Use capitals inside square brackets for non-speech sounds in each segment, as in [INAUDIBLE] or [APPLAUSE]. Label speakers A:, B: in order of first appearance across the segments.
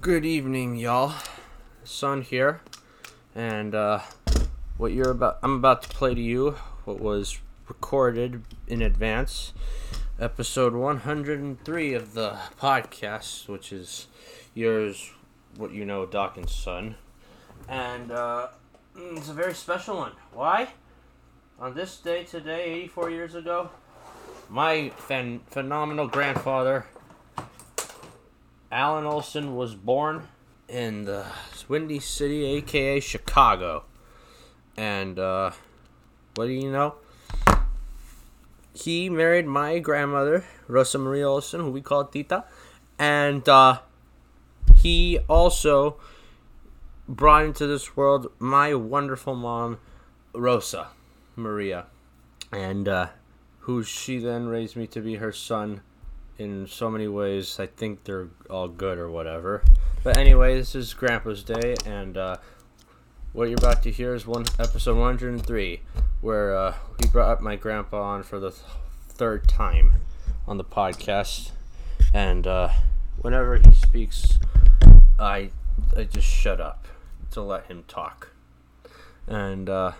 A: Good evening, y'all. Son here, and uh, what you're about, I'm about to play to you what was recorded in advance, episode 103 of the podcast, which is yours, what you know, Doc and Son, and uh, it's a very special one. Why? On this day today, 84 years ago, my phen- phenomenal grandfather Alan Olson was born in the Windy City, aka Chicago. And uh, what do you know? He married my grandmother, Rosa Maria Olson, who we call Tita. And uh, he also brought into this world my wonderful mom, Rosa Maria. And uh, who she then raised me to be her son in so many ways. I think they're all good or whatever. But anyway, this is Grandpa's Day, and uh, what you're about to hear is one episode 103, where uh, we brought up my grandpa on for the th- third time on the podcast, and uh, whenever he speaks, I I just shut up to let him talk, and uh,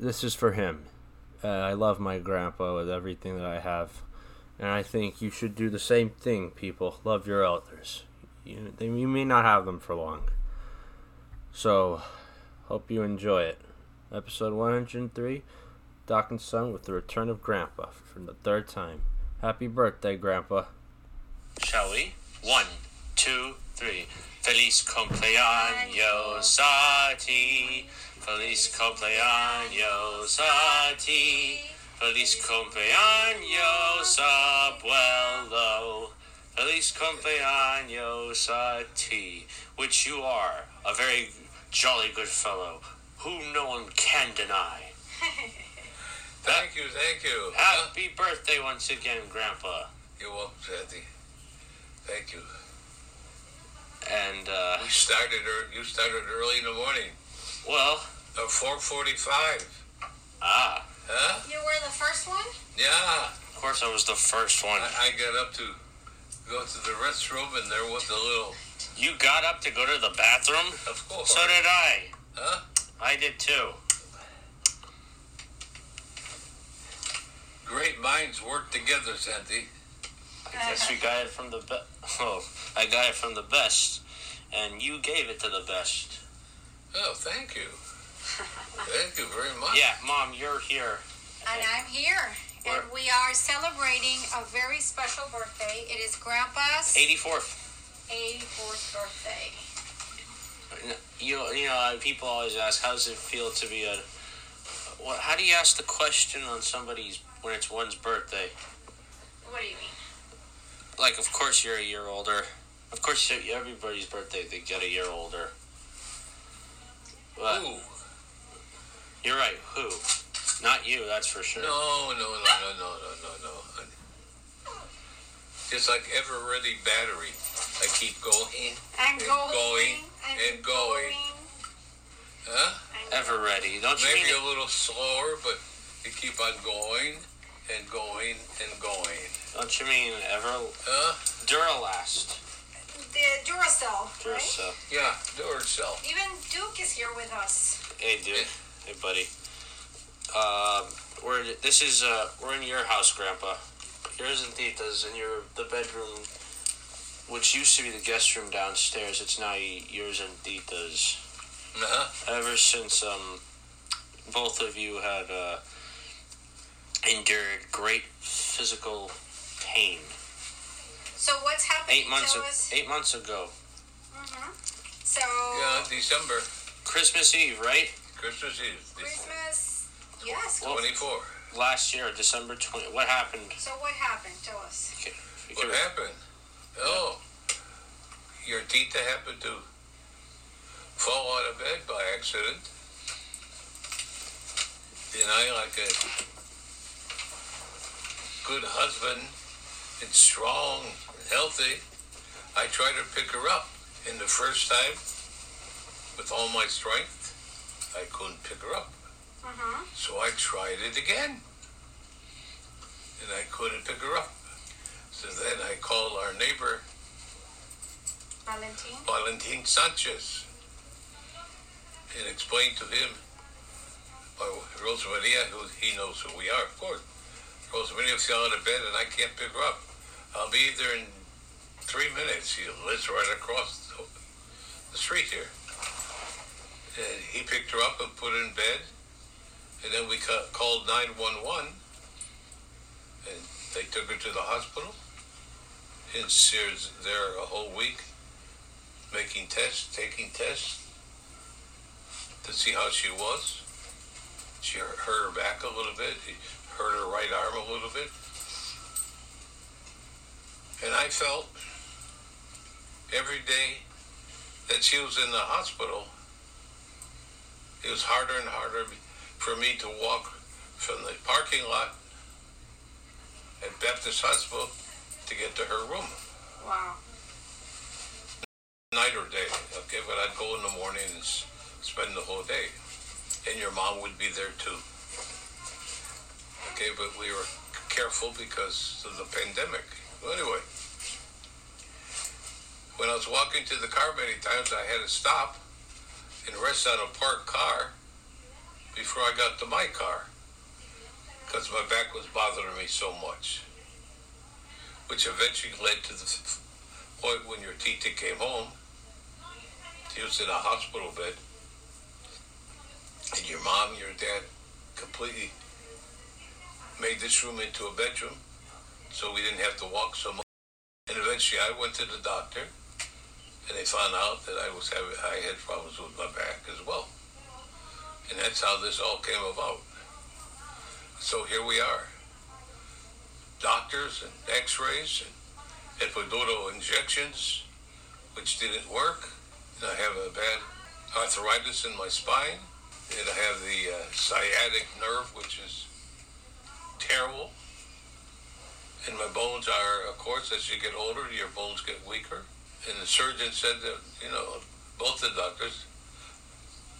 A: this is for him. Uh, I love my grandpa with everything that I have. And I think you should do the same thing, people. Love your elders. You, they, you may not have them for long. So, hope you enjoy it. Episode 103 Doc and Son with the return of Grandpa for the third time. Happy birthday, Grandpa.
B: Shall we? One, two, three. Feliz cumpleaños a ti. Feliz cumpleaños a ti. Feliz cumpleaños, abuelo. Feliz cumpleaños a ti. Which you are, a very jolly good fellow, who no one can deny. [LAUGHS]
C: Thank you, thank you.
B: Happy birthday once again, Grandpa.
C: You're welcome, Sandy. Thank you.
B: And, uh,
C: We started. You started early in the morning.
B: well,
C: Uh, 4:45.
B: ah,
C: Huh?
D: You were the first one?
C: Yeah.
B: of course I was the first one.
C: I, I got up to go to the restroom, and there was a little.
B: You got up to go to the bathroom?
C: Of course.
B: So did I.
C: Huh?
B: I did too.
C: Great minds work together, Sandy.
B: I guess we got it from the best. [LAUGHS] Oh, I got it from the best, and you gave it to the best.
C: Oh, thank you. Thank you very much.
B: Yeah, Mom, you're here.
D: And I'm here. And we are celebrating a very special birthday. It is Grandpa's
B: 84th.
D: 84th birthday.
B: You know, you know, people always ask, how does it feel to be a. What, how do you ask the question on somebody's when it's one's birthday?
D: What do you mean?
B: Like, of course you're a year older. Of course, everybody's birthday they get a year older. But
C: Ooh.
B: You're right. Who? Not you. That's for sure.
C: No, no, no, no, no, no, no, no. honey. Just like ever ready battery. I keep going.
D: And
C: And
D: going.
C: going,
D: and,
C: and going. Huh?
B: Ever ready? Don't you
C: Maybe
B: mean?
C: a little slower, but you keep on going and going and going.
B: Don't you mean ever?
C: Huh?
B: Duralast.
D: The Duracell, right?
B: Duracell.
C: Yeah, do it yourself.
D: Even Duke is here with us.
B: Hey, dude. Hey, buddy. Uh, we're this is uh we're in your house, Grandpa. Yours and Tita's in your the bedroom, which used to be the guest room downstairs. It's now yours and Tita's.
C: Uh-huh.
B: Ever since um, both of you had uh, endured great physical pain.
D: So what's happening
B: Eight months.
D: to
B: a-
D: us?
B: eight months ago,
D: hmm So
C: Yeah, December,
B: Christmas Eve, right?
C: Christmas Eve,
D: Christmas. Yes.
B: Well,
C: 24.
B: Last year, December twenty. What happened?
D: So what happened to us?
B: Okay, we
C: What
B: can-
C: happened? Oh, your tita happened to fall out of bed by accident. And I, like a good husband and strong and healthy, I tried to pick her up. And the first time, with all my strength, I couldn't pick her up.
D: Mm-hmm.
C: So I tried it again. And I couldn't pick her up. So then I called our neighbor
D: Valentin.
C: Valentin Sanchez and explained to him, by Rosa Maria, who he knows who we are, of course. Rosa Maria fell out of bed and I can't pick her up. I'll be there in three minutes. She lives right across the street here. And he picked her up and put her in bed. And then we ca- called 911 and they took her to the hospital. And she was there a whole week making tests, taking tests to see how she was. She hurt her back a little bit, hurt her right arm a little bit. And I felt every day that she was in the hospital, it was harder and harder for me to walk from the parking lot at Baptist Hospital to get to her room
D: Wow.
C: night or day, okay? But I'd go in the morning and spend the whole day. And your mom would be there too. Okay, but we were careful because of the pandemic. Well, anyway, when I was walking to the car many times, I had to stop and rest on a parked car before I got to my car because my back was bothering me so much. Which eventually led to the point when your Tita came home, She was in a hospital bed, and your mom, your dad, completely made this room into a bedroom, so we didn't have to walk so much. And eventually, I went to the doctor, and they found out that I was having, I had problems with my back as well, and that's how this all came about. So here we are, doctors and X-rays and epidural injections, which didn't work. And I have a bad arthritis in my spine. And I have the uh, sciatic nerve, which is terrible. And my bones are, of course, as you get older, your bones get weaker. And the surgeon said that, you know, both the doctors,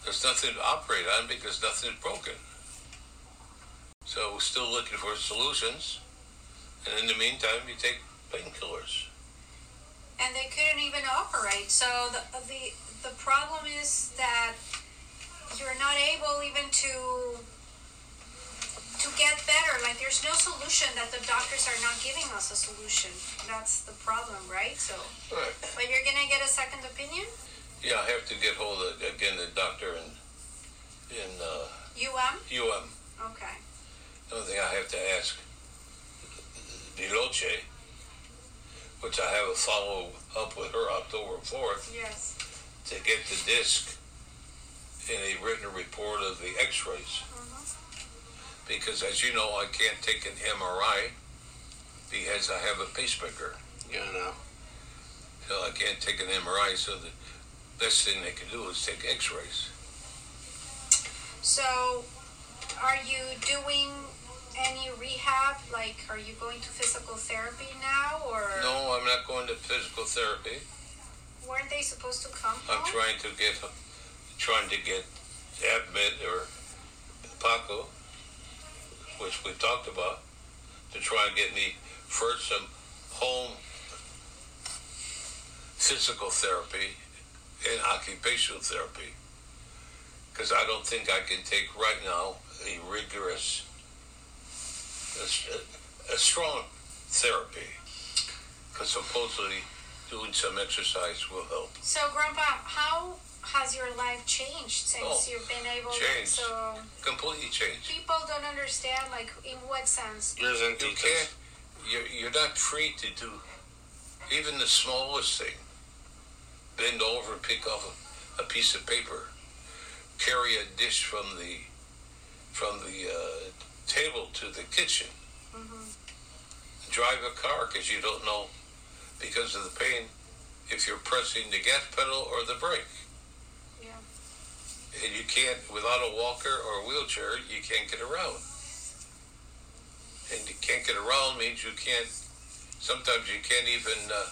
C: there's nothing to operate on because nothing's broken. So we're still looking for solutions. And in the meantime, you take painkillers.
D: And they couldn't even operate. So the the the problem is that you're not able even to to get better. Like there's no solution that the doctors are not giving us a solution. That's the problem, right? So
C: Right.
D: but you're gonna get a second opinion?
C: Yeah, I have to get hold of again the doctor in in uh,
D: UM?
C: UM.
D: Okay.
C: The only thing I have to ask Veloce, which I have a follow up with her October fourth,
D: Yes.
C: to get the disc in a written report of the X-rays, because as you know, I can't take an MRI because I have a pacemaker.
B: Yeah, I know.
C: So I can't take an MRI. So the best thing they can do is take X-rays.
D: So are you doing any rehab? Like are you going to physical therapy now or
C: No, I'm not going to physical therapy.
D: weren't they supposed to come
C: I'm
D: home?
C: trying to get trying to get Admit or Paco, which we talked about, to try and get me first some home physical therapy and occupational therapy. Because I don't think I can take right now a rigorous, a, a strong therapy. Because supposedly doing some exercise will help.
D: So, Grandpa, how has your life changed since
C: Oh,
D: you've been able
C: changed.
D: to? So,
C: Completely changed.
D: people don't understand, like, in what sense?
B: Yours and
C: you can't. You're, you're not free to do even the smallest thing. Bend over, pick off a, a piece of paper, carry a dish from the from the uh, table to the kitchen, drive a car because you don't know because of the pain if you're pressing the gas pedal or the brake.
D: Yeah.
C: And you can't without a walker or a wheelchair, you can't get around. And you can't get around means you can't. Sometimes you can't even. Uh,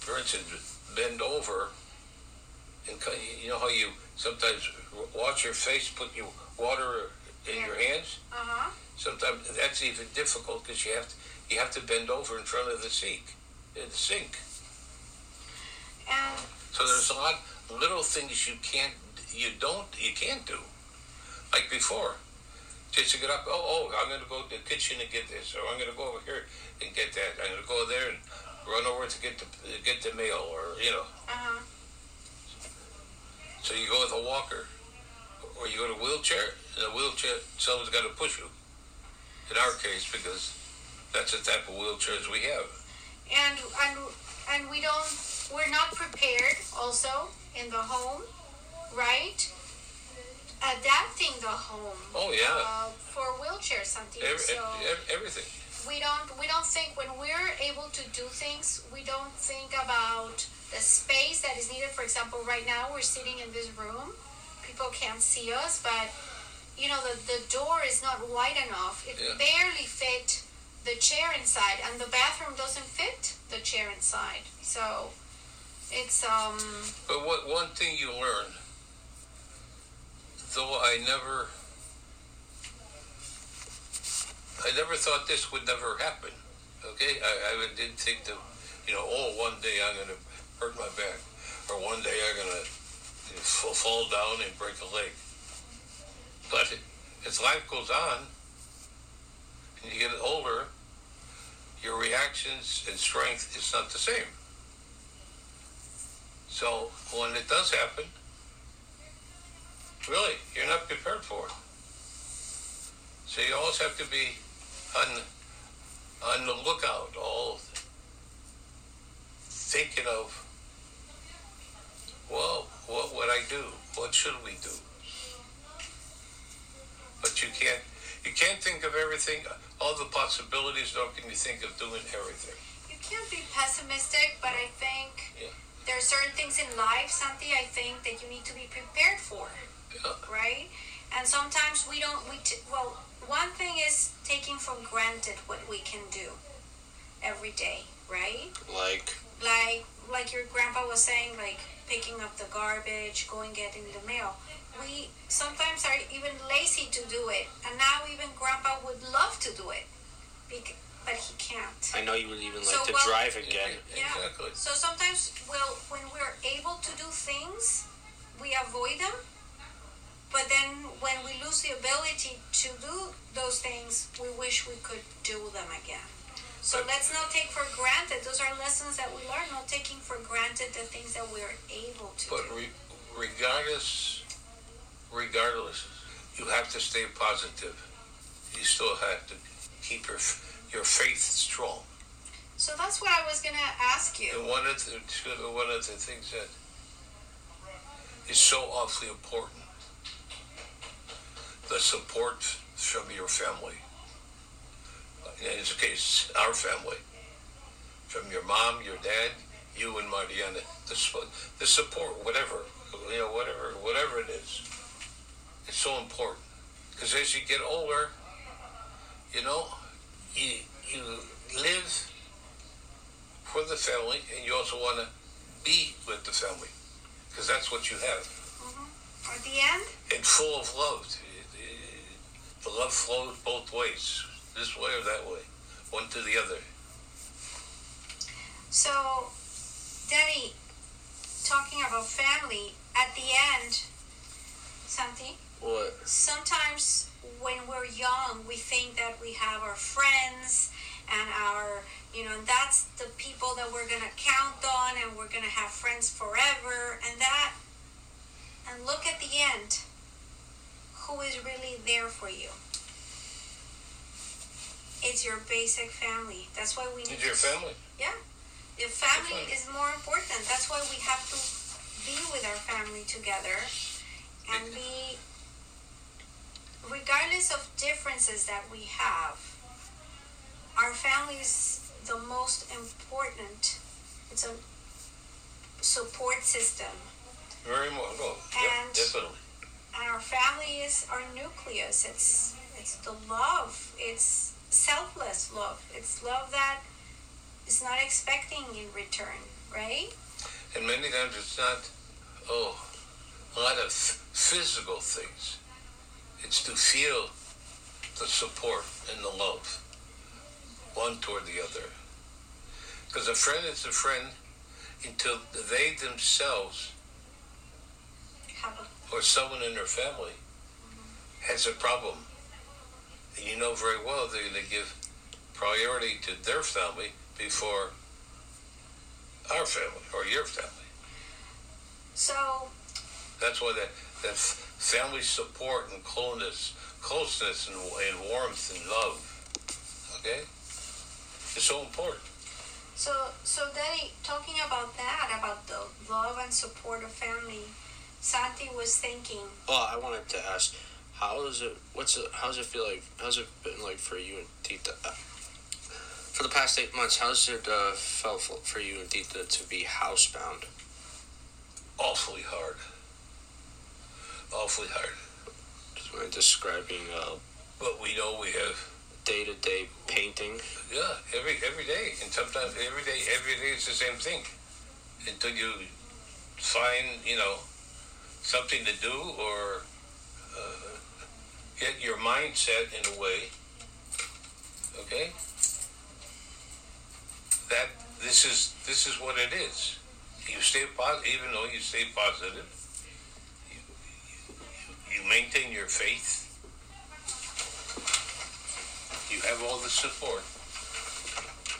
C: for instance, bend over. And you know how you sometimes wash your face, put your water in your hands.
D: Uh huh.
C: Sometimes that's even difficult because you have to, you have to bend over in front of the sink, in the sink. And so there's a lot little things you can't, you don't, you can't do. Like before, just to get up. Oh, oh, I'm gonna go to the kitchen and get this, or I'm gonna go over here and get that. I'm gonna go there and run over to get the get the mail, or you know.
D: Uh-huh.
C: So you go with a walker, or you go to a wheelchair. In a wheelchair, someone's got to push you. In our case, because that's the type of wheelchairs we have.
D: And and and we don't we're not prepared also in the home, right? Adapting the home.
C: Oh yeah,
D: Uh, for wheelchairs something.
C: Every,
D: so
C: ev- everything.
D: we don't we don't think when we're able to do things we don't think about the space that is needed for example right now we're sitting in this room people can't see us but you know the, the door is not wide enough it
C: Yeah.
D: barely fit the chair inside and the bathroom doesn't fit the chair inside so it's um
C: But what one thing you learn, though I never, I never thought this would never happen. Okay, I, I didn't think that, you know, oh, one day I'm gonna hurt my back, or one day I'm gonna f- fall down and break a leg. But as life goes on, and you get older, your reactions and strength is not the same. So when it does happen, really, you're not prepared for it. So you always have to be on on the lookout, all thinking of, well, what would I do? What should we do? But you can't you can't think of everything, all the possibilities, nor can you think of doing everything.
D: you can't be pessimistic but i think
C: Yeah.
D: There are certain things in life Santi, i think that you need to be prepared for right? And sometimes we don't. We t- well, one thing is taking for granted what we can do every day, right?
B: Like,
D: Like like your grandpa was saying, like picking up the garbage, going getting the mail. We sometimes are even lazy to do it, and now even grandpa would love to do it, bec- but he can't.
B: I know you would even like
D: So,
B: to
D: well-
B: drive again.
D: Yeah.
C: Exactly.
D: So sometimes, well, when we're able to do things, we avoid them. But then when we lose the ability to do those things, we wish we could do them again. So
C: But-
D: let's not take for granted. Those are lessons that we learn, not taking for granted the things that we're able to
C: But
D: do.
C: re- regardless, regardless, you have to stay positive. You still have to keep your f- your faith strong.
D: So that's what I was gonna ask you.
C: And one of the one of the things that is so awfully important, the support from your family. In this case, our family, from your mom, your dad, you and Mariana, the, the support, whatever, you know, whatever, whatever it is, it's so important. Because as you get older, you know, you you live for the family, and you also want to be with the family, because that's what you have, mm-hmm.
D: At the end,
C: and full of love. The love flows both ways, this way or that way, one to the other.
D: so Daddy, talking about family, at the end, Santi,
B: What?
D: sometimes when we're young, we think that we have our friends and our, you know, and that's the people that we're gonna count on and we're gonna have friends forever and that. And look at the end. Who is really there for you? It's your basic family. That's why we need
C: It's your
D: to-
C: family.
D: the family
C: Okay.
D: is more important. That's why we have to be with our family together and be, regardless of differences that we have, our family is the most important. It's a support system.
C: Very much. Oh, yep,
D: And-
C: definitely.
D: And our family is our nucleus. It's it's the love. It's selfless love. It's love that is not expecting in return, right?
C: And many times it's not, oh, a lot of physical things. It's to feel the support and the love, one toward the other. Because a friend is a friend, until they themselves or someone in their family has a problem. And you know very well they're going to give priority to their family before our family or your family.
D: So,
C: That's why that, that family support and closeness, closeness and, and warmth and love, okay, It's so important.
D: so, so Daddy, talking about that, about the love and support of family, Santi was thinking,
B: Well, I wanted to ask, how is it? What's it? How's it feel like? How's it been like for you and Tita? Uh, for the past eight months, how's it uh, felt for for you and Tita to be housebound?
C: Awfully hard. Awfully hard.
B: Just when describing uh,
C: But we know we have
B: day to day painting.
C: Yeah, every every day, and sometimes every day, every day is the same thing, until you find you know something to do or uh, get your mindset in a way. Okay. That this is this is what it is. You stay positive, even though you stay positive. You, maintain your faith. You have all the support.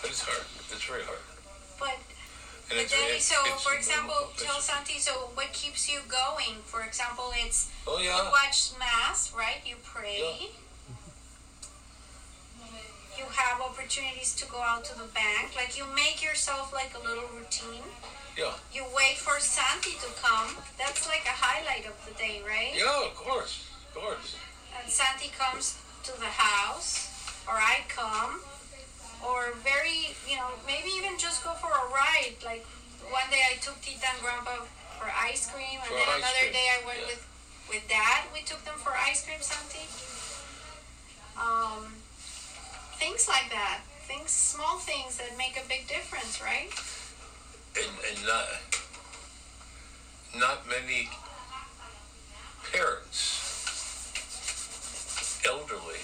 C: But it's hard. It's very hard.
D: but
C: And
D: But
C: it's,
D: so for example, tell Santi, so what keeps you going? For example, it's
C: Oh
D: you watch mass, right? You pray. You have opportunities to go out to the bank. Like you make yourself like a little routine.
C: Yeah.
D: You wait for Santi to come. That's like a highlight of the day, right?
C: Yeah, of course. Of course.
D: And Santi comes to the house, or I come, or very, you know, maybe even just go for a ride. Like one day I took Tita and Grandpa for ice cream, and
C: For
D: then another
C: cream,
D: day I went
C: yeah.
D: with with Dad. We took them for ice cream, Santi. Um, things like that. Things, small things that make a big difference, right?
C: And and not not many parents, elderly,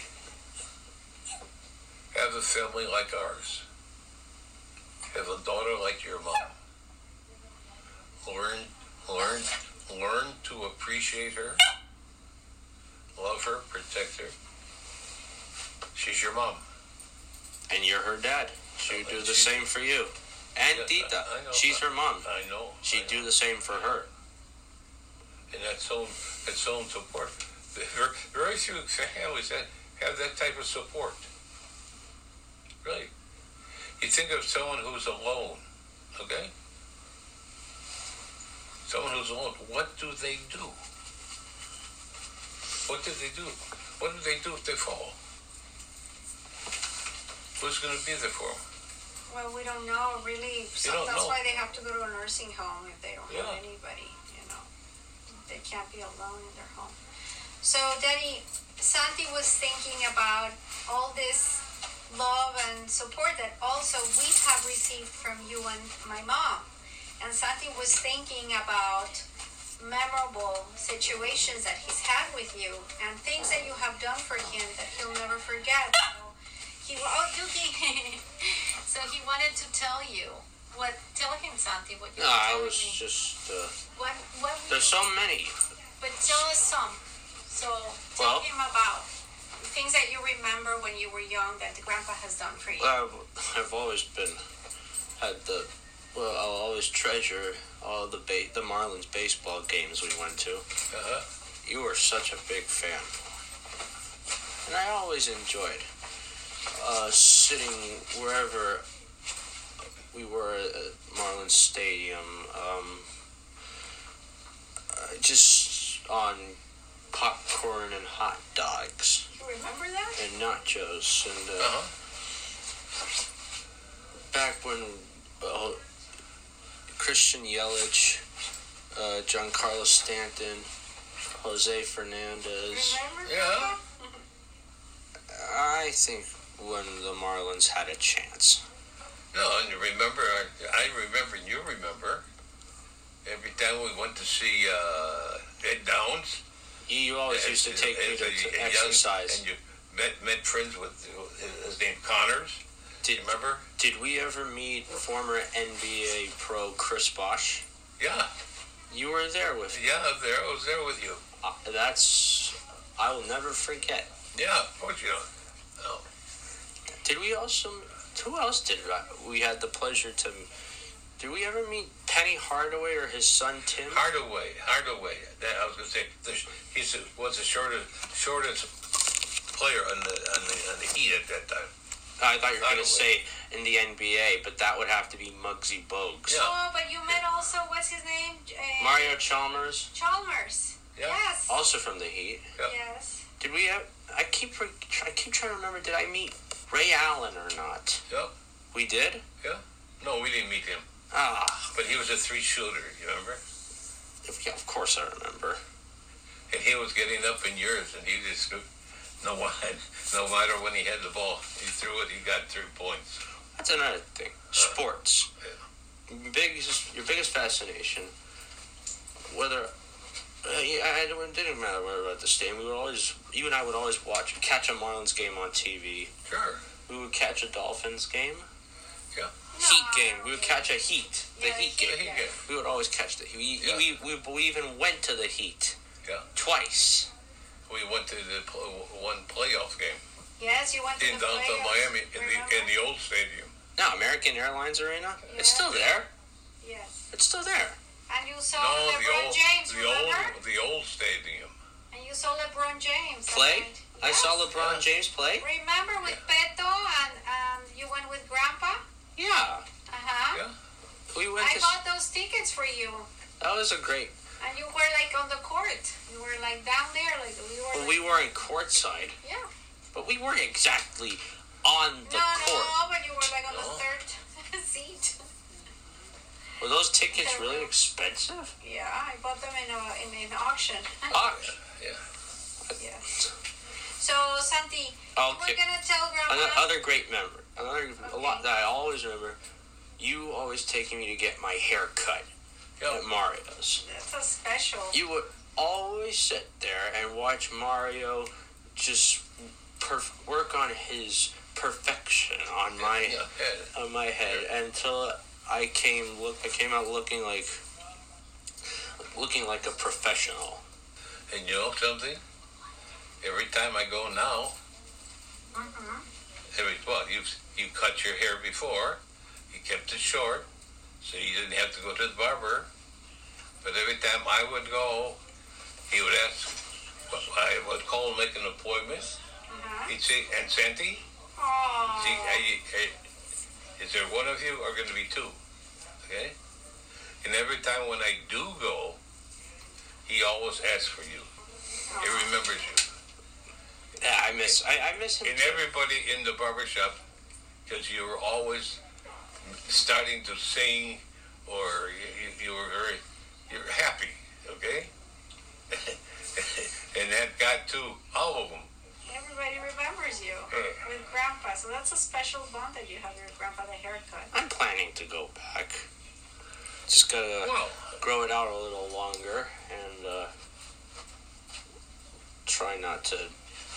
C: have a family like ours. Have a daughter like your mom. Learn learn learn to appreciate her, love her, protect her. She's your mom.
B: And you're her dad. She would do the
C: She-
B: same for you. And
C: Yeah,
B: Tita.
C: I- I know.
B: She's her mom.
C: I know.
B: She'd
C: know.
B: do the same for her.
C: and that's so that's so support. Very, very few families that have that type of support. Really, you think of someone who's alone, okay? Someone who's alone. What do they do? What do they do? What do they do if they fall? Who's going to be there for them?
D: Well, we don't know really. So that's
C: know.
D: why they have to go to a nursing home if they don't have anybody. You know, they can't be alone in their home. So, Daddy, Santi was thinking about all this love and support that also we have received from you and my mom. And Santi was thinking about memorable situations that he's had with you and things that you have done for him that he'll never forget. So he oh Yuki. [LAUGHS] so he wanted to tell you what. Tell him, Santi, what you
B: No,
D: were
B: I was
D: me.
B: just. Uh,
D: What what?
B: there's
D: you-
B: so many.
D: But tell us some. So tell
B: Well-
D: him about things that you remember when you were young that the grandpa has done for you.
B: I've, I've always been had the well. I'll always treasure all the ba- the Marlins baseball games we went to.
C: Uh-huh.
B: You were such a big fan, and I always enjoyed uh, sitting wherever we were at Marlins Stadium. Um, uh, just on popcorn and hot dogs
D: you remember that?
B: and nachos and. Uh,
C: Uh-huh.
B: back when uh, Christian Yelich, uh, Giancarlo Stanton, Jose Fernandez.
D: Remember?
C: Yeah.
B: I think when the Marlins had a chance.
C: No, and you remember, I, remember, and you remember, every time we went to see uh, Ed Downs.
B: You, you always
C: and-
B: used to take me to,
C: and
B: to
C: young-
B: exercise.
C: And you met, met friends with his name Connors.
B: Did you
C: Remember?
B: Did we ever meet former NBA pro Chris Bosh?
C: Yeah,
B: You were there with. me.
C: yeah. There, I was there with you.
B: Uh, that's. I will never forget.
C: Yeah, of course you know.
B: Did we also? Who else did we had the pleasure to? Did we ever meet Penny Hardaway or his son Tim?
C: Hardaway, Hardaway. That I was gonna say. The, he's was the shortest shortest player on the on the on the Heat at that time.
B: I thought you were going to say in the NBA, but that would have to be Muggsy Bogues.
C: Yeah.
D: Oh, but you met also what's his name? Uh,
B: Mario Chalmers,
D: Chalmers.
C: Yeah.
D: Yes.
B: also from the Heat.
C: Yeah.
D: Yes.
B: Did we? Have, I keep re- I keep trying to remember. Did I meet Ray Allen or not?
C: Yeah.
B: We did. Yeah.
C: No, we didn't meet him,
B: Ah,
C: but he was a three shooter. You remember?
B: yeah, of course I remember.
C: And he was getting up in years, and he just no [LAUGHS] no matter when he had the ball, he threw it. He got three points.
B: That's another thing. Sports. Yeah. Biggest, your biggest fascination. Whether uh, Uh, I, it didn't matter where we were at the stadium. We would always, you and I would always watch, catch a Marlins game on TV.
C: Sure.
B: We would catch a Dolphins game.
C: Yeah.
B: Heat game. We would
D: yeah.
B: catch a Heat. The
D: Yeah,
B: Heat
D: the
B: game.
C: He
D: Yeah.
C: get
B: We would always catch the we,
C: Yeah.
B: we, we, we even went to the Heat.
C: Yeah.
B: Twice.
C: We went to the pl- one playoff game
D: Yes, you went to
C: in
D: the
C: downtown
D: playoffs,
C: Miami in the in the old stadium.
B: No, American Airlines Arena. It's still there.
D: Yes.
B: It's still there.
D: And you saw
C: No, the
D: LeBron
C: old
D: James,
C: the
D: remember?
C: old the old stadium.
D: And you saw LeBron James. that
B: Play?
D: night.
B: I saw LeBron
C: Yeah.
B: James play.
D: Remember with Beto and, and you went with Grandpa?
B: Yeah.
D: Uh-huh.
C: Yeah.
B: We went
D: I
B: to.
D: bought those tickets for you.
B: That was a great.
D: And you were like on the court. You were like down there, like we were.
B: Well,
D: like,
B: we weren't courtside,
D: Yeah.
B: but we weren't exactly on the
D: no,
B: court.
D: no, but you were like on
C: No.
D: the third [LAUGHS] seat.
B: Were those tickets really expensive?
D: Yeah, I bought them in a in an auction.
B: Ah,
C: Yeah.
D: yeah. So Santi,
B: okay.
D: we're gonna tell Grandma.
B: Another great memory. Another a lot that I always remember. You always taking me to get my hair cut
C: Yeah.
B: at Mario's.
D: That's a special.
B: You would always sit there and watch Mario just perf- work on his perfection on my
C: Yeah. yeah.
B: on my head until I came look I came out looking like looking like a professional.
C: And you know something? Every time I go now,
D: Mhm.
C: every well, you you cut your hair before, you kept it short, so you didn't have to go to the barber. But every time I would go, he would ask. well, I would call and make an appointment.
D: Uh-huh.
C: He'd say, "And Santi,
D: Aw.
C: see, are you, are, is there one of you or going to be two? Okay. And every time when I do go, he always asks for you. He remembers you.
B: Yeah, I miss I, I miss him.
C: And
B: too.
C: everybody in the barbershop, because you were always starting to sing or you, you, you were very, you're happy, okay? [LAUGHS] and that got to all of them.
D: Everybody remembers you with Grandpa, so that's a special bond that you have with Grandpa the haircut.
B: I'm planning to go back. Just gotta
C: Well,
B: grow it out a little longer and uh, try not to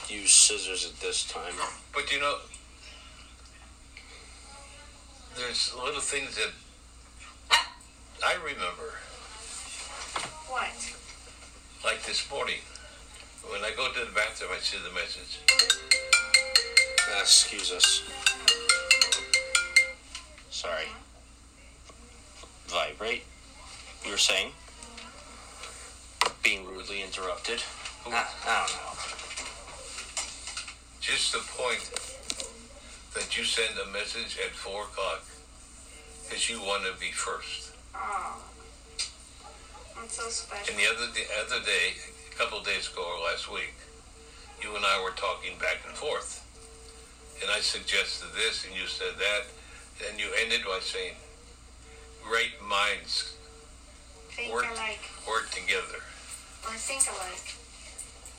B: use scissors at this time.
C: but you know, there's little things that I remember,
D: What?
C: like this morning. When I go to the bathroom, I see the message.
B: Uh, excuse us. Sorry. Vibrate. You were saying? Being rudely interrupted. I, I don't know.
C: Just the point that you send a message at four o'clock because you want to be first.
D: Oh. That's so special.
C: And the other the other day, a couple of days ago or last week, you and I were talking back and forth, and I suggested this, and you said that, and you ended by saying, "Great minds
D: Think
C: work-
D: alike.
C: work together."
D: Or think alike.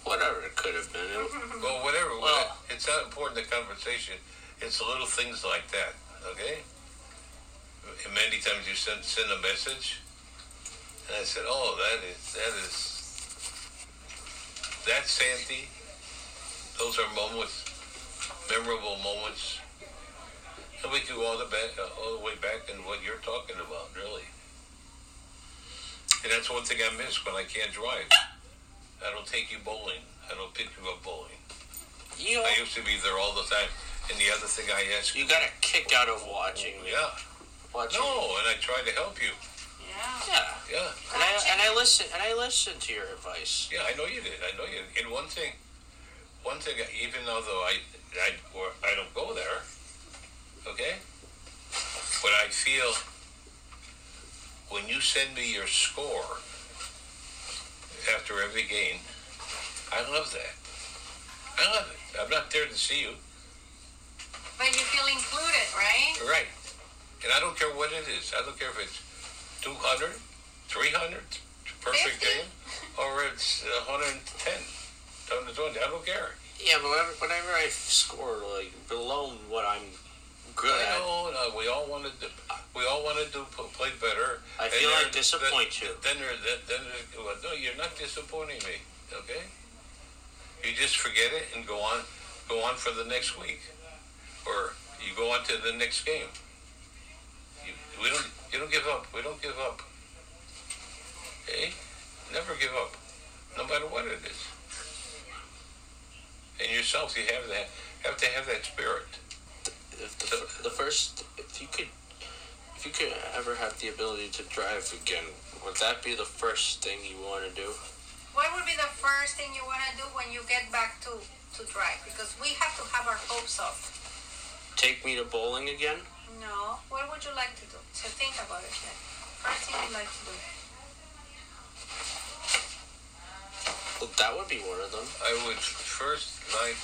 B: Whatever it could have been. It- [LAUGHS]
C: Well, whatever.
B: Well-
C: it's not important the conversation. It's little things like that. Okay. And many times you send send a message, and I said, "Oh, that is that is that's Santi." Those are moments, memorable moments. And we could go all the back, uh, all the way back in what you're talking about, really. And that's one thing I miss when I can't drive. I don't take you bowling. I don't pick you up bowling.
B: You
C: I used to be there all the time. And the other thing I ask
B: you got a kick out of watching me.
C: yeah,
B: Watching.
C: no, and I try to help you.
D: Yeah.
B: Yeah.
C: Yeah,
B: And I and I listen and I listen to your advice.
C: yeah, I know you did. I know you. Did. And one thing, one thing, even though I, I, or I don't go there, okay, but I feel when you send me your score after every game, I love that. I love it. I'm not there to see you,
D: But you feel included, right?
C: right? And I don't care what it is. I don't care if it's 200, 300, perfect
D: 50?
C: game, or it's 110, down to 20. I don't care.
B: Yeah, but whenever, whenever I score like below what I'm good
C: I know. no, we all wanted to. We all want to play better.
B: I feel like disappoint you.
C: Then, they're- then, they're- well, no, you're not disappointing me. Okay. You just forget it and go on, go on for the next week, or you go on to the next game. You, we don't. You don't give up. We don't give up. Okay. Never give up, no matter what it is. And yourself, you have that. Have to have that spirit.
B: If the, the first, if you could, if you could ever have the ability to drive again, would that be the first thing you want to do?
D: What would be the first thing you want to do when you get back to, to drive? Because we have to have our hopes up.
B: Take me to bowling again?
D: No. What would you like to do? So think about it. Then. First thing you'd like to do.
B: Well, that would be one of them.
C: I would first like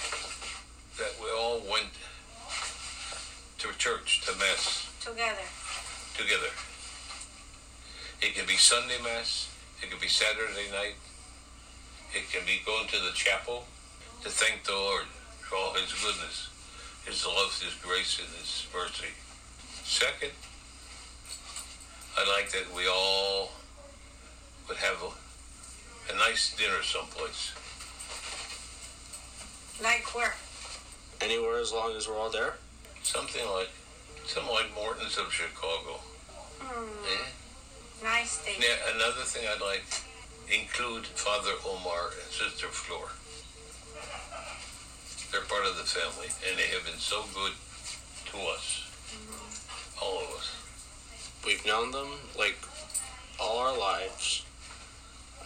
C: that we all went to church, to Mass
D: Together.
C: together. It can be Sunday Mass, it can be Saturday night, it can be going to the chapel to thank the Lord for all His goodness, His love, His grace, and His mercy. Second, I like that we all would have a, a nice dinner someplace.
D: Like where?
B: Anywhere as long as we're all there.
C: Something like, something like Morton's of Chicago.
D: Hmm.
C: Eh?
D: Nice thing.
C: Now, another thing I'd like include Father Omar and Sister Flor. They're part of the family, and they have been so good to us, mm-hmm. all of us.
B: We've known them like all our lives.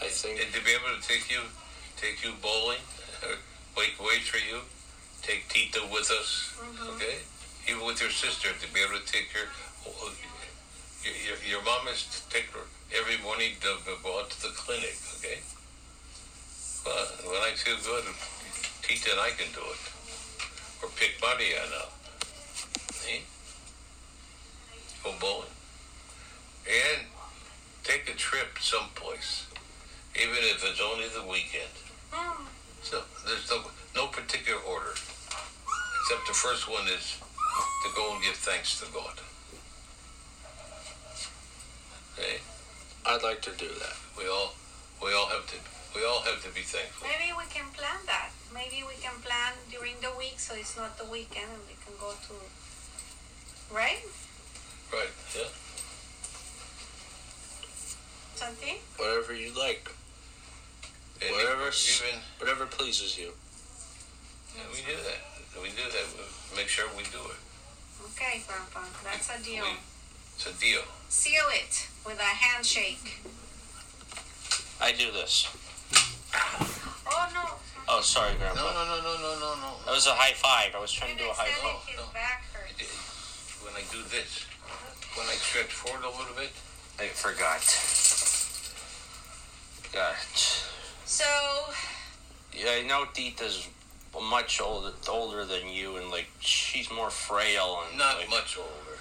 B: I think.
C: And to be able to take you, take you bowling, [LAUGHS] wait, wait for you, take Tita with us, mm-hmm. okay? Even with your sister, to be able to take her, your, your, your mom is to take her every morning to go out to the clinic, okay? Well, when I feel good, Tita and I can do it. Or pick Mariana up. Eh? Go bowling. And take a trip someplace, even if it's only the weekend.
D: Hmm.
C: So there's no, no particular order, except the first one is to go and give thanks to God. Okay,
B: I'd like to do that.
C: we all we all have to we all have to be thankful.
D: Maybe we can plan that. Maybe we can plan during the week so it's not the weekend and we can go to. Right?
C: Right? Yeah.
D: Something?
B: Whatever you like.
C: And
B: Whatever.
C: Even
B: Whatever pleases you.
C: Yeah, we do that. We do that. We make sure we do it.
D: Okay, Grandpa. That's a deal.
C: We, it's a deal.
D: Seal it with a handshake.
B: I do this.
D: Oh no.
B: Oh, sorry, Grandpa.
C: no, no, no, no, no, no. No.
B: That was a high five. I was trying to do a high five.
D: his
C: no.
D: back
C: I
D: hurts.
C: did. When I do this, when I stretch forward a little bit,
B: I forgot. Got it.
D: So,
B: Yeah, I know Tita's much older older than you, and like she's more frail and
C: not
B: like,
C: much older.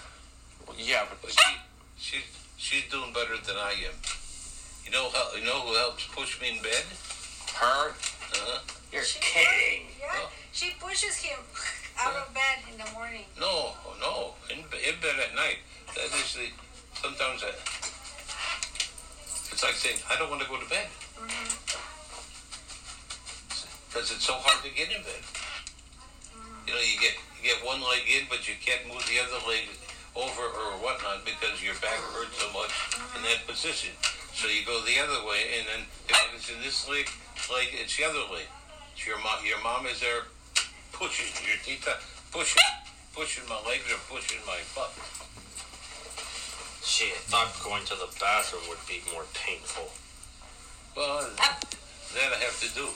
B: Yeah, but
C: But she, she, she's doing better than I am. You know how? You know who helps push me in bed?
B: her,
C: Uh-huh.
B: you're
D: she
B: kidding.
D: Yeah.
C: Oh.
D: She pushes him [LAUGHS] out of bed in the morning.
C: No, no, in, in bed at night. That is the. Sometimes I, it's like saying I don't want to go to bed because it's so hard to get in bed. You know, you get you get one leg in, but you can't move the other leg over or whatnot because your back hurts so much in that position. So you go the other way, and then if it's in this leg, leg it's the other leg. So your mom, your mom is there pushing your tita, pushing, pushing my legs or pushing my butt.
B: She thought going to the bathroom would be more painful.
C: Well, that I have to do.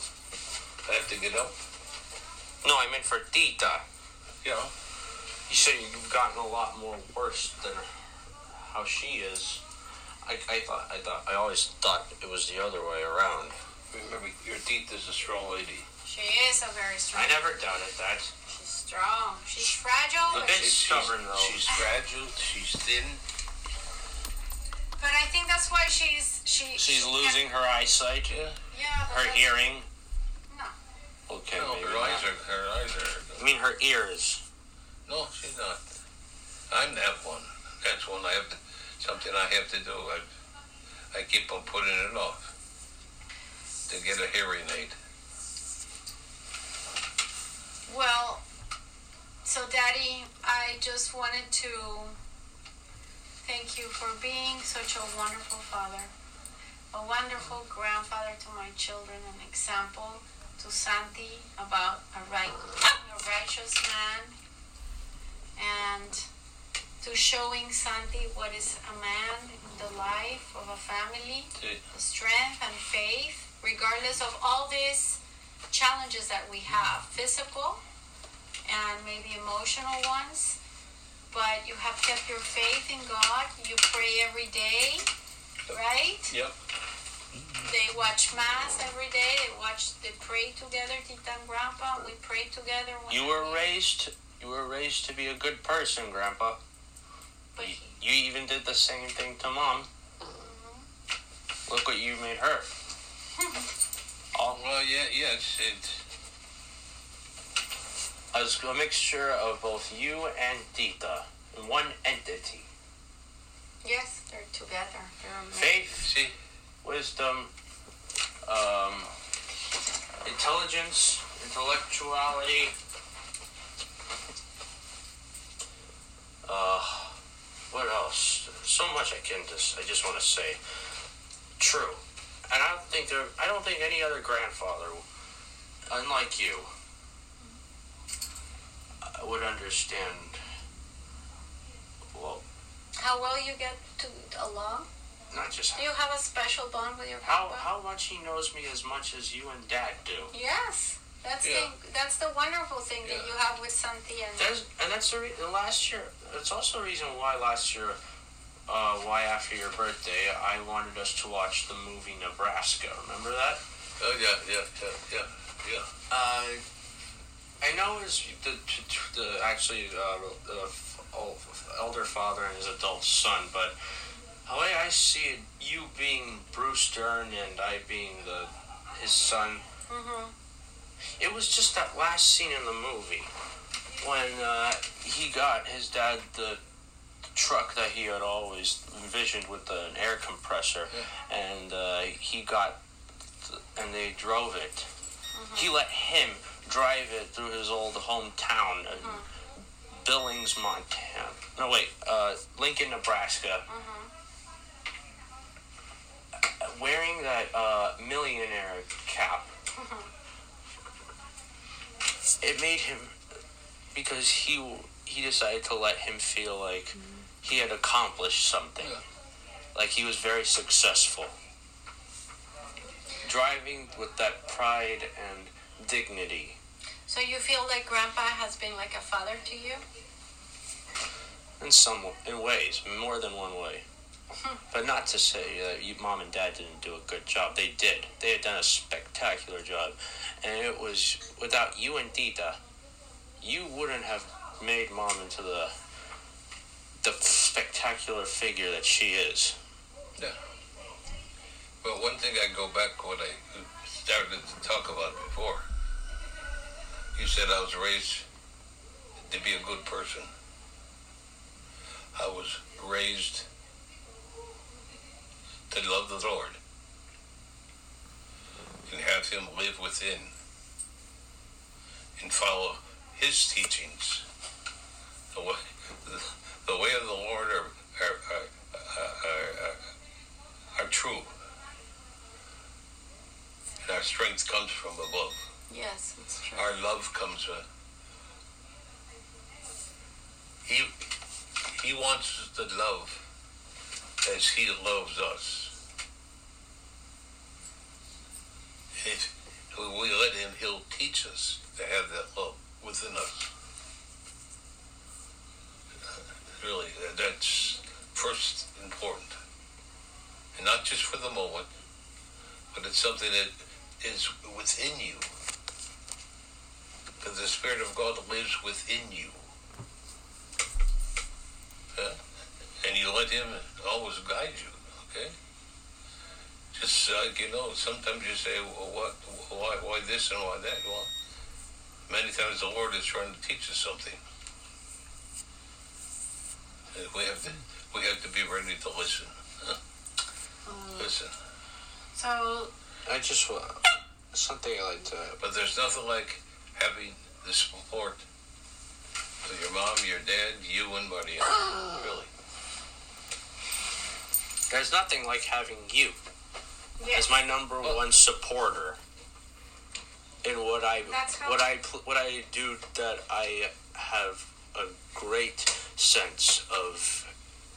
C: I have to get up.
B: No, I meant for Tita.
C: You know,
B: You said you've gotten a lot more worse than how she is. I, I thought I thought I always thought it was the other way around.
C: remember your Tita is a strong lady.
D: She is a very strong.
B: I never doubted that.
D: She's strong. She's fragile.
B: A bit
D: she's-
B: stubborn though.
C: She's [SIGHS] fragile. She's thin.
D: But I think that's why she's she.
B: She's
D: she
B: losing her eyesight,
C: Yeah.
D: Yeah.
B: her
D: that's-
B: hearing.
D: No.
B: Okay,
C: No,
B: maybe
C: her
B: not.
C: eyes are. Her eyes are.
B: I mean her ears.
C: No, she's not. I'm that one. That's one I have to, something I have to do. I, I keep on putting it off to get a hearing aid.
D: Well, so Daddy, I just wanted to thank you for being such a wonderful father, a wonderful grandfather to my children, an example to Santi about a right, a righteous man, and to showing Santi what is a man in the life of a family, strength and faith, regardless of all these challenges that we have, physical and maybe emotional ones. But you have kept your faith in God. You pray every day, right?
C: Yep.
D: They watch mass every day. They watch. They pray together. Tita and Grandpa. We pray together.
B: You were
D: meet.
B: raised. You were raised to be a good person, Grandpa.
D: But
B: You,
D: he-
B: you even did the same thing to Mom.
D: Mhm.
B: Look what you made her. [LAUGHS] All
C: Well, yeah, yes. It,
B: as a mixture of both you and Tita in one entity.
D: yes, they're together. They're amazing.
B: Faith,
C: see,
B: wisdom, um, intelligence, intellectuality. Uh, what else? So much I can just I just want to say. True, and I don't think there. I don't think any other grandfather, unlike you, uh, would understand. Well,
D: How well you get to along?
B: Not just
D: Do you have a special bond with your
B: How
D: grandpa?
B: how much he knows me as much as you and Dad do.
D: Yes, that's
C: Yeah.
D: the that's the wonderful thing that you have with Santi and
B: That's and that's the, re- the last year. It's also the reason why last year, uh, why after your birthday, I wanted us to watch the movie Nebraska. Remember that?
C: oh yeah, yeah, yeah, yeah, yeah.
B: Uh, I know it's the, the actually uh, the el- elder father and his adult son, but the way I see it, you being Bruce Dern and I being the his son,
D: hmm
B: It was just that last scene in the movie when uh, he got his dad the truck that he had always envisioned with the, an air compressor, and uh, he got th- and they drove it. He let him drive it through his old hometown, uh, Billings, Montana. No, wait, uh, Lincoln, Nebraska. Wearing that uh, millionaire cap. It made him because he he decided to let him feel like he had accomplished something.
C: Yeah.
B: like he was very successful. Driving with that pride and dignity.
D: So you feel like Grandpa has been like a father to you?
B: in some in ways more than one way but not to say that you, mom and dad didn't do a good job they did they had done a spectacular job and it was without you and Tita you wouldn't have made mom into the the spectacular figure that she is Yeah.
C: Well, one thing I go back to what I started to talk about before. You said I was raised to be a good person. I was raised to love the Lord and have Him live within and follow His teachings the way, the, the way of the Lord are are, are, are, are, true, and our strength comes from above.
D: Yes, it's true.
C: Our love comes. Uh, he he wants us to love as he loves us. If we let him, he'll teach us to have that love within us. [LAUGHS] Really, that's first important. And not just for the moment, but it's something that is within you. Because the Spirit of God lives within you. Yeah? And you let Him always guide you? Just, uh, you know, sometimes you say, well, what, why, why this and why that? Well, many times the Lord is trying to teach us something. And we have to, we have to be ready to listen. Huh? Listen.
D: So,
B: I just want something I like to.
C: But there's nothing like having the support of your mom, your dad, you, and Buddy. really.
B: There's nothing like having you
D: yes.
B: as my number oh. one supporter in what I what I what I do that I have a great sense of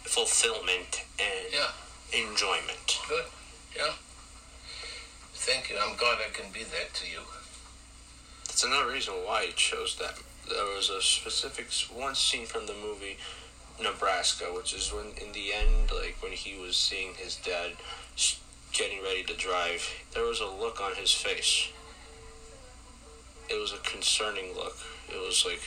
B: fulfillment and
C: Yeah.
B: enjoyment.
C: Good. Yeah. Thank you. I'm glad I can be that to you.
B: That's another reason why I chose that. There was a specific s- one scene from the movie Nebraska, which is when in the end, like when he was seeing his dad s- getting ready to drive, there was a look on his face. It was a concerning look. It was like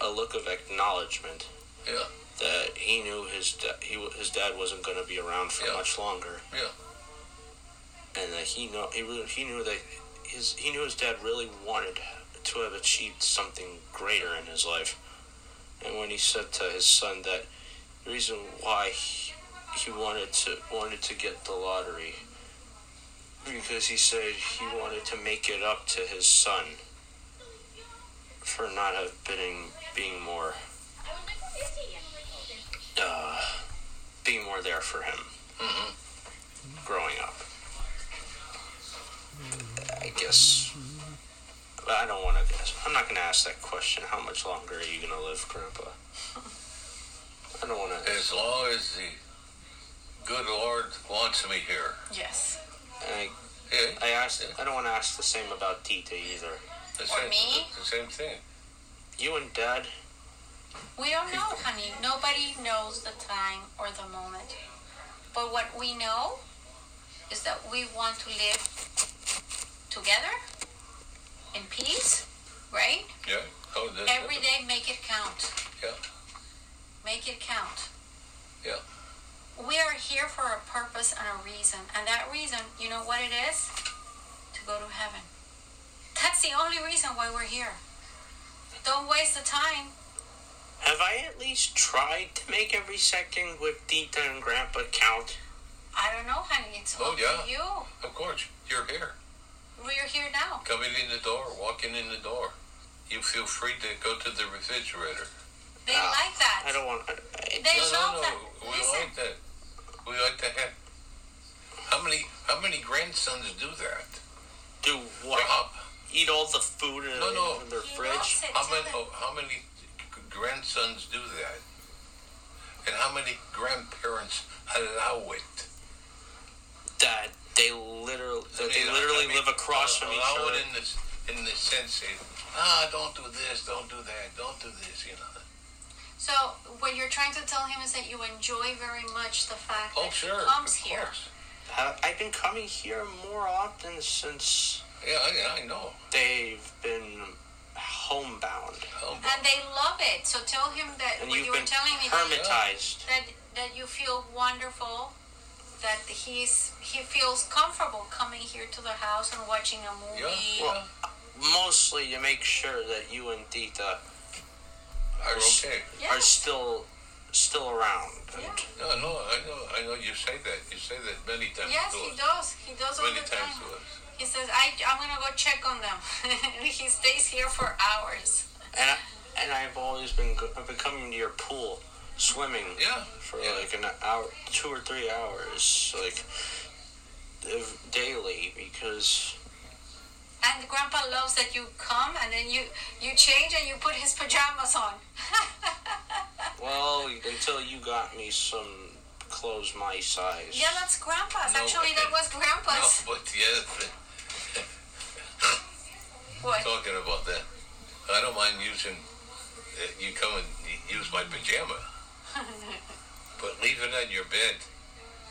B: a look of acknowledgement
C: Yeah.
B: that he knew his da- he w- his dad wasn't going to be around for
C: Yeah.
B: much longer.
C: Yeah.
B: and that he know he really, he knew that his he knew his dad really wanted to have achieved something greater in his life. And when he said to his son that the reason why he, he wanted to wanted to get the lottery because he said he wanted to make it up to his son for not have been being more uh, being more there for him
C: hmm
B: growing up. I guess. But I don't want to guess. I'm not going to ask that question. How much longer are you going to live, Grandpa? [LAUGHS] I don't want to.
C: As long as the good Lord wants me here.
D: yes.
B: I,
C: Yeah.
B: I asked. I don't want to ask the same about Tita either.
C: The
D: Or
C: same,
D: me?
C: The same thing.
B: You and Dad.
D: We don't know, honey. Nobody knows the time or the moment. But what we know is that we want to live together in peace, right?
C: Yeah. Oh, that,
D: Every day, make it count.
C: Yeah.
D: Make it count.
C: Yeah.
D: We are here for a purpose and a reason. And that reason, you know what it is? To go to heaven. That's the only reason why we're here. Don't waste the time.
B: Have I at least tried to make every second with Tita and Grandpa count?
D: I don't know, honey. It's
C: Oh,
D: up
C: yeah.
D: to you.
C: Of course. You're here.
D: We're here now.
C: Coming in the door, walking in the door. You feel free to go to the refrigerator.
D: They
B: Ah,
D: like that.
B: I don't want. I, I
D: They
C: no,
D: love
C: no,
D: that.
C: no. We
D: Listen.
C: like that. We like to have. How many? How many grandsons do that?
B: do what?
C: How,
B: Eat all the food in,
C: No, no.
B: in their
D: He
B: fridge?
C: how many?
D: them.
C: oh, how many grandsons do that? And how many grandparents allow it?
B: that they literally that
C: I
B: they
C: mean, I-
B: literally
C: I mean,
B: live across
C: uh,
B: from each
C: allow
B: other.
C: it in this in the sense that ah, don't do this, don't do that, don't do this. You know.
D: So what you're trying to tell him is that you enjoy very much the fact
C: Oh
D: that
C: sure.
D: he comes
C: of
D: here.
C: course.
B: Ha- I've been coming here more often since
C: Yeah, I, I know.
B: they've been homebound,
C: Oh,
D: And they love it. So tell him that
B: and
D: when
B: you've
D: were telling me that,
B: hermitized.
D: that that you feel wonderful, that he's he feels comfortable coming here to the house and watching a movie.
C: yeah.
B: Well, mostly to make sure that you and Tita
C: Are okay.
D: Yeah.
B: are still still around.
D: Yeah.
C: No, no, I know, I know. You say that. You say that many times
D: Yes, he
C: us.
D: does. He does all
C: Many
D: the
C: times
D: time. He says, I, I'm going to go check on them. [LAUGHS] he stays here for hours.
B: and I, and I've always been I've been coming to your pool swimming
C: Yeah.
B: for
C: yeah.
B: like an hour, two or three hours, like daily because
D: And Grandpa loves that you come and then you you change and you put his pajamas on. [LAUGHS]
B: well until you got me some clothes my size.
D: yeah, that's Grandpa's.
C: No,
D: Actually, that was grandpa's.
C: No, but the other thing, [LAUGHS]
D: What?
C: talking about that, I don't mind using, uh, you come and use my pajama, [LAUGHS] but leave it on your bed.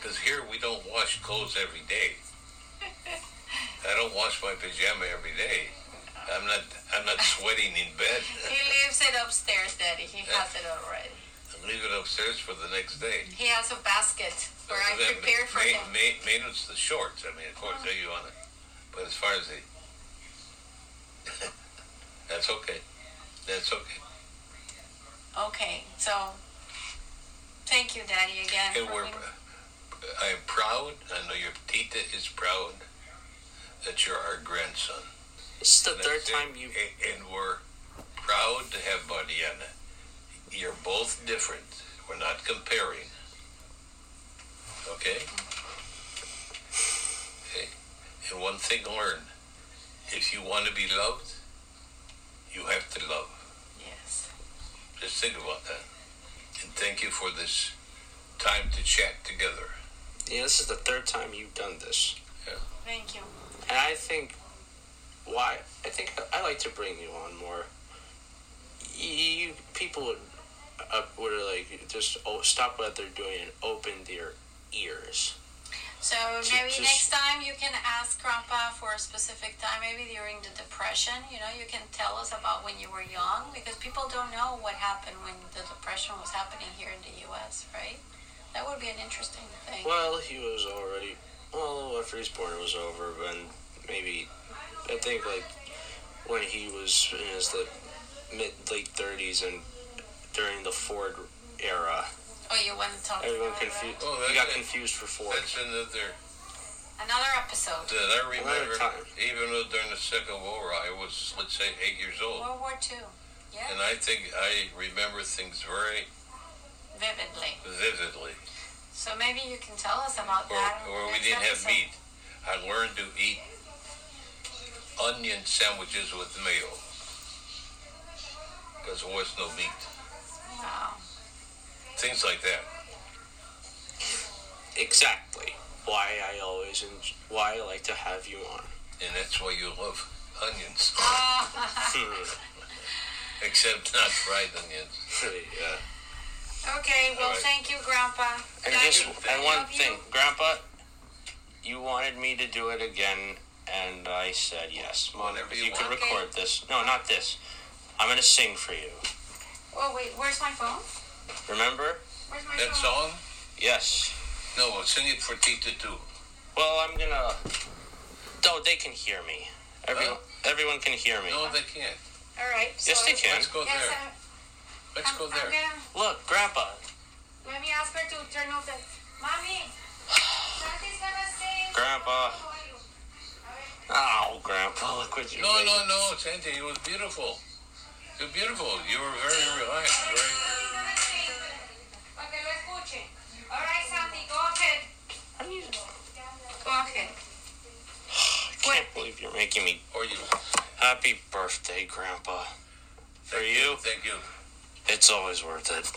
C: Because here we don't wash clothes every day. I don't wash my pajama every day. I'm not. I'm not [LAUGHS] sweating in bed.
D: He leaves it upstairs, Daddy. He has it already.
C: I leave it upstairs for the next day.
D: He has a basket where I
C: Then
D: prepared for
C: ma-
D: him.
C: ma- Maintenance the shorts. I mean, of course, uh-huh. there you on it. But as far as the, [LAUGHS] that's okay. That's okay.
D: Okay, so thank you, Daddy, again.
C: And we're,
D: being-
C: I am proud. I know your tita is proud that you're our grandson.
B: This is the third
C: it.
B: time you.
C: And, and we're proud to have Mariana. You're both different. We're not comparing. Okay? Okay. And one thing learn if you want to be loved, you have to love.
D: Yes.
C: Just think about that. And thank you for this time to chat together.
B: Yeah, this is the third time you've done this, Yeah.
D: Thank you.
B: and I think why I think I like to bring you on more. You, people would uh, would like just oh, stop what they're doing and open their ears.
D: So maybe
B: just-
D: next time you can ask Grandpa for a specific time, maybe during the Depression. You know, you can tell us about when you were young because people don't know what happened when the Depression was happening here in the U.S., right? That would be an interesting thing.
B: Well, he was already well after he's born. Was over, but maybe I think like when he was in his like, mid late thirties and during the Ford era,
D: Oh, you want to talk
B: everyone
D: about it,
B: confused.
C: Oh,
B: he got
C: it.
B: confused for Ford.
C: That's another
D: right? Another episode.
C: that I remember.
B: time.
C: Even though during the Second World War, I was, let's say, eight years old.
D: World War Two. Yeah,
C: And I think I remember things very
D: vividly.
C: vividly.
D: So maybe you can tell us about
C: Or,
D: that.
C: or we didn't have meat. I learned to eat onion sandwiches with mayo. Because there was no meat.
D: Wow.
C: Things like that.
B: Exactly why I always enj- why I like to have you on.
C: And that's why you love onions. [LAUGHS] [LAUGHS] Except not fried onions. [LAUGHS]
B: yeah.
D: okay, well,
C: All right.
D: thank you, Grandpa.
B: And
D: Daddy,
B: just and one
D: love you.
B: thing, Grandpa, you wanted me to do it again, and I said yes. Mom,
C: Whenever
B: you,
C: you
B: can
D: want.
B: record this. No, not this. I'm gonna sing for you.
D: Oh, wait, where's my phone?
B: Remember?
D: Where's my
C: That
D: phone?
C: song?
B: Yes.
C: No, I'll sing it for Tita too.
B: Well, I'm gonna. Oh, they can hear me. Everyone,
C: Huh?
B: everyone can hear me.
C: No, they can't.
D: All right. So
B: Yes, they can.
C: Let's go
D: Yes,
C: there.
D: I-
C: Let's
D: I'm,
C: go
D: I'm
C: there.
D: gonna,
B: Look, Grandpa.
D: let me ask her to turn off the. Mommy! Santi's gonna sing.
B: Grandpa.
D: How are you?
B: Oh, Grandpa, look what you
C: No,
B: made.
C: no, no, Santi, it was beautiful. You're beautiful. You were very relaxed. Very...
D: Santi's gonna sing. Pa' que lo escuchen. All right, Santi, go ahead.
B: How do you?
D: Go ahead. [SIGHS]
B: I can't believe you're making me.
C: Or you.
B: Happy birthday, Grandpa. For
C: Thank
B: you,
C: Thank you.
B: it's always worth it.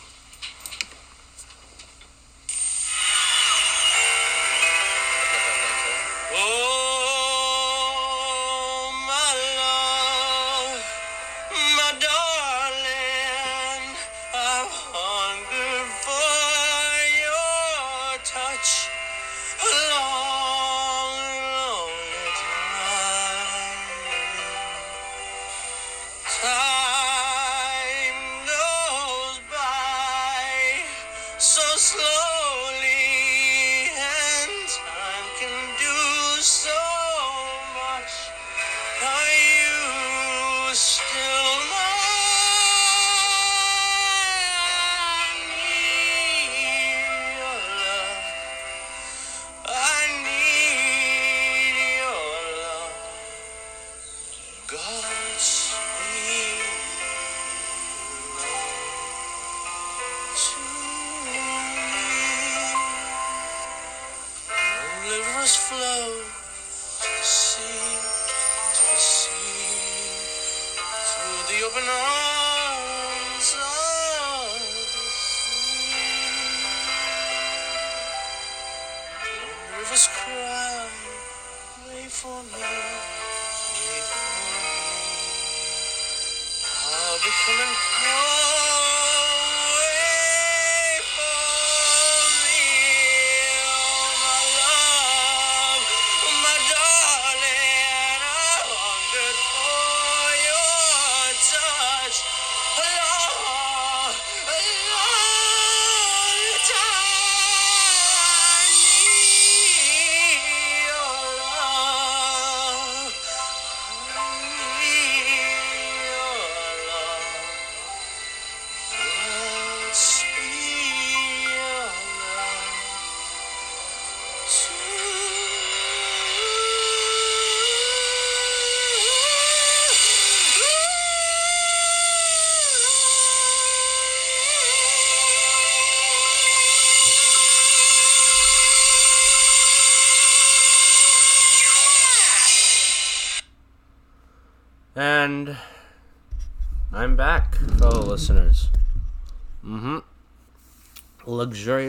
B: Oh,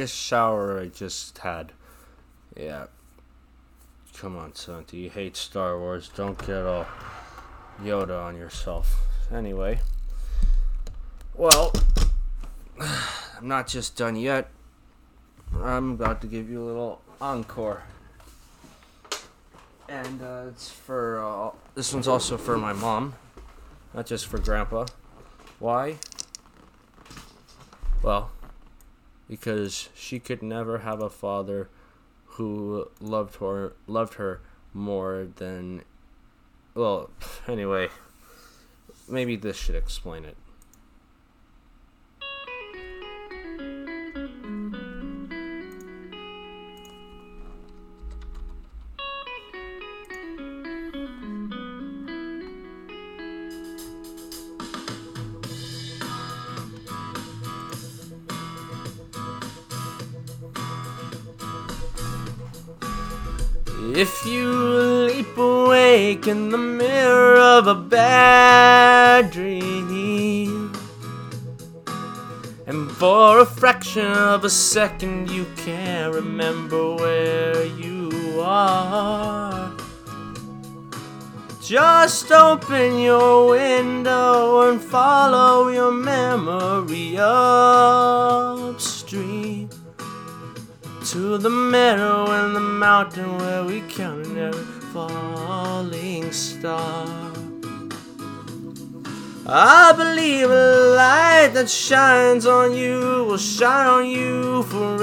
B: Luxurious shower I just had. Yeah. Come on, Santi. You hate Star Wars. Don't get all Yoda on yourself. Anyway. Well, [SIGHS] I'm not just done yet. I'm about to give you a little encore. And uh, it's for uh, this one's also for my mom, not just for grandpa. Why? Well, because she could never have a father who loved her loved her more than well, [LAUGHS] anyway, maybe this should explain it. In the mirror of a bad dream, and for a fraction of a second you can't remember where you are, just open your window and follow your memory upstream. To the meadow and the mountain where we counted every falling star. I believe a light that shines on you will shine on you forever.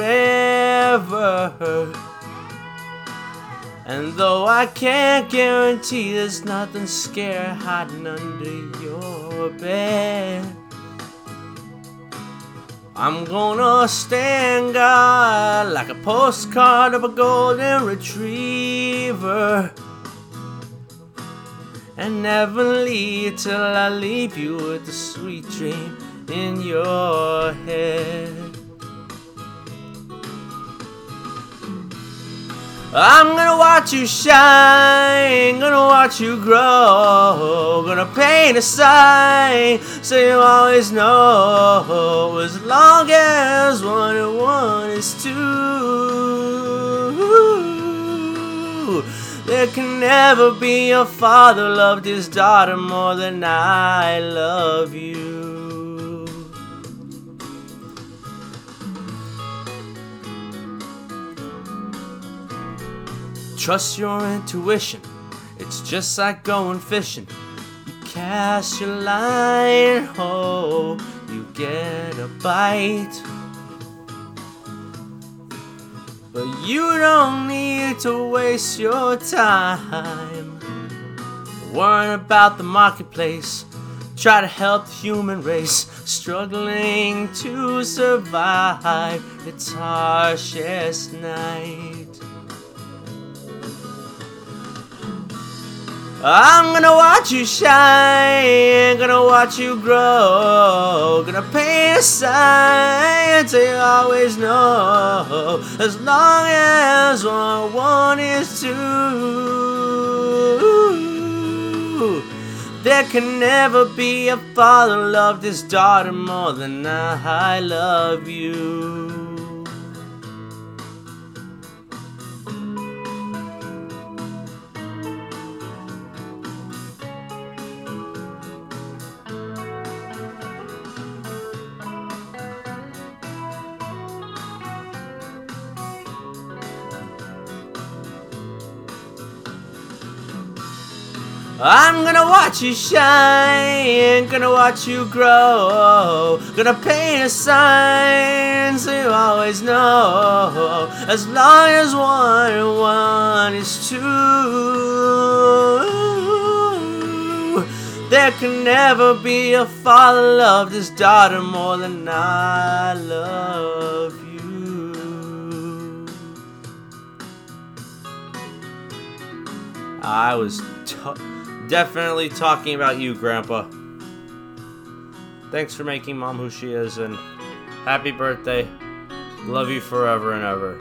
B: And though I can't guarantee there's nothing scary hiding under your bed. I'm gonna stand guard like a postcard of a golden retriever. And never leave till I leave you with a sweet dream in your head. I'm gonna watch you shine, gonna watch you grow, gonna paint a sign so you always know as long as one and one is two. There can never be a father loved his daughter more than I love you. Trust your intuition. It's just like going fishing. You cast your line, oh, you get a bite. But you don't need to waste your time worrying about the marketplace. Try to help the human race struggling to survive its harshest night. I'm gonna watch you shine, gonna watch you grow, gonna paint a sign so you always know. As long as what one is two, there can never be a father loved his daughter more than I love you. I'm gonna watch you shine, gonna watch you grow, gonna paint a sign so you always know. As long as one and one is two, there can never be a father loved his daughter more than I love you. I was t- definitely talking about you, Grandpa. Thanks for making Mom who she is, and happy birthday. Love you forever and ever.